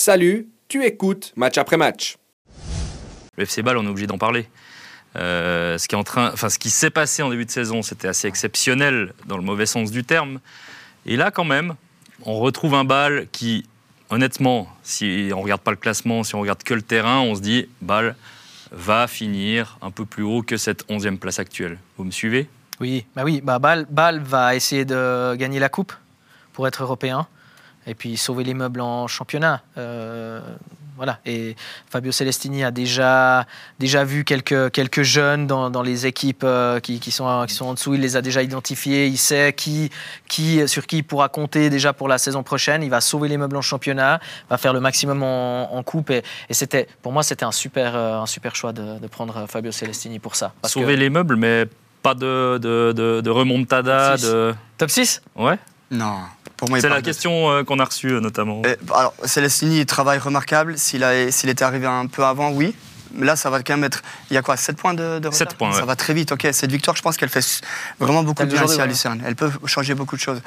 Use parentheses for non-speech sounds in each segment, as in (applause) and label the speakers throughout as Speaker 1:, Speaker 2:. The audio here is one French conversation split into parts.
Speaker 1: Salut, tu écoutes match après match.
Speaker 2: Le FC Ball, on est obligé d'en parler. Euh, ce qui est en train, enfin, ce qui s'est passé en début de saison, c'était assez exceptionnel dans le mauvais sens du terme. Et là, quand même, on retrouve un bal qui, honnêtement, si on regarde pas le classement, si on regarde que le terrain, on se dit, Ball va finir un peu plus haut que cette 11e place actuelle. Vous me suivez?
Speaker 3: Oui, bah oui, bah Bâle, Bâle va essayer de gagner la coupe pour être européen et puis sauver l'immeuble en championnat. Euh, voilà. Et Fabio Celestini a déjà, déjà vu quelques, quelques jeunes dans, dans les équipes euh, qui, qui, sont, qui sont en dessous. Il les a déjà identifiés. Il sait qui, qui, sur qui il pourra compter déjà pour la saison prochaine. Il va sauver les meubles en championnat, va faire le maximum en, en coupe. Et, et c'était, pour moi, c'était un super, euh, un super choix de, de, prendre Fabio Celestini pour ça.
Speaker 2: Parce sauver que... les meubles, mais pas de, de, de, de remontada.
Speaker 3: Top 6, de... Top 6
Speaker 2: Ouais.
Speaker 4: Non.
Speaker 2: C'est la question euh, qu'on a reçue euh, notamment.
Speaker 4: Et, alors, Celestini, travail remarquable. S'il était arrivé un peu avant, oui. Mais là, ça va quand même être. Il y a quoi 7 points de, de
Speaker 2: 7 points.
Speaker 4: Ça va très vite. Ok, cette victoire, je pense qu'elle fait vraiment beaucoup de bien ici à Lucerne. Elle peut changer beaucoup de choses.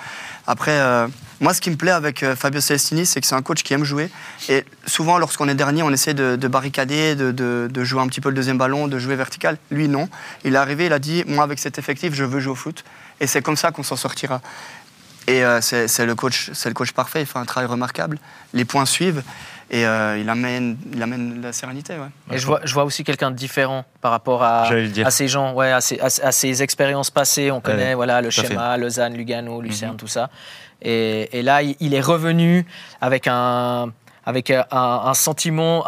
Speaker 4: Après, euh, moi, ce qui me plaît avec euh, Fabio Celestini, c'est que c'est un coach qui aime jouer. Et souvent, lorsqu'on est dernier, on essaie de, de barricader, de, de, de, jouer un petit peu le deuxième ballon, de jouer vertical. Lui, non. Il est arrivé, il a dit Moi, avec cet effectif, je veux jouer au foot. Et c'est comme ça qu'on s'en sortira. Et euh, c'est le, coach, le coach parfait, il fait un travail remarquable. Les points suivent et euh, il, amène, il amène la sérénité. Ouais.
Speaker 3: Et je vois, je vois aussi quelqu'un de différent par rapport à, à ces gens, ouais, à, ces, à, à ces expériences passées. On connaît ouais, voilà, le schéma, fait. Lausanne, Lugano, Lucerne, mm -hmm. tout ça. Et, et, là, il est revenu avec un, avec un, un sentiment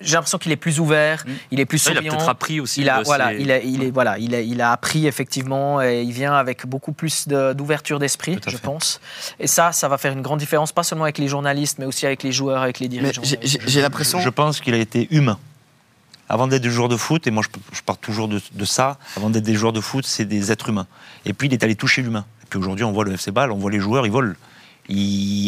Speaker 3: j'ai l'impression qu'il est plus ouvert, mmh. il est plus souriant.
Speaker 2: Il a peut-être appris aussi.
Speaker 3: Il a, voilà, ses... il, a, il, est, voilà il, a, il a appris effectivement et il vient avec beaucoup plus d'ouverture d'esprit, je fait. pense. Et ça, ça va faire une grande différence, pas seulement avec les journalistes, mais aussi avec les joueurs, avec les dirigeants.
Speaker 4: J'ai l'impression.
Speaker 5: Je pense qu'il a été humain. Avant d'être des joueurs de foot, et moi je, je pars toujours de, de ça, avant d'être des joueurs de foot, c'est des êtres humains. Et puis il est allé toucher l'humain. Et puis aujourd'hui, on voit le FC Ball, on voit les joueurs, ils volent.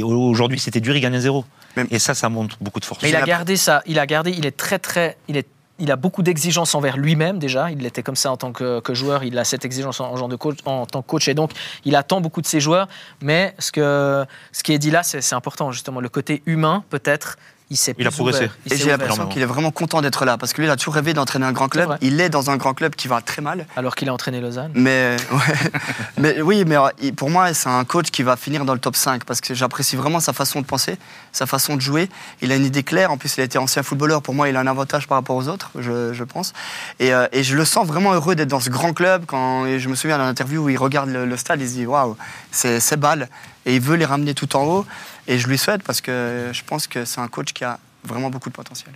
Speaker 5: Aujourd'hui, c'était dur, il gagne 0. Même. Et ça, ça montre beaucoup de force.
Speaker 3: Mais il a gardé ça. Il a gardé. Il est très très. Il est. Il a beaucoup d'exigences envers lui-même déjà. Il était comme ça en tant que, que, joueur. Il a cette exigence en, genre de coach, en tant que coach et donc il attend beaucoup de ses joueurs. Mais ce que ce qui est dit là, c'est important justement le côté humain peut-être il s'est
Speaker 5: il a progressé.
Speaker 4: Il et j'ai l'impression qu'il est vraiment content d'être là parce que lui, il a toujours rêvé d'entraîner un grand club. Est il est dans un grand club qui va très mal.
Speaker 3: Alors qu'il a entraîné Lausanne.
Speaker 4: Mais, ouais. (laughs) mais oui, mais pour moi, c'est un coach qui va finir dans le top 5 parce que j'apprécie vraiment sa façon de penser, sa façon de jouer. Il a une idée claire. En plus, il a été ancien footballeur. Pour moi, il a un avantage par rapport aux autres, je, je pense. Et, euh, et, je le sens vraiment heureux d'être dans ce grand club. Quand et je me souviens d'une interview où il regarde le, le stade, il se dit waouh, c'est balle. Et il veut les ramener tout en haut. Et je lui souhaite parce que je pense que c'est un coach qui a vraiment beaucoup de potentiel.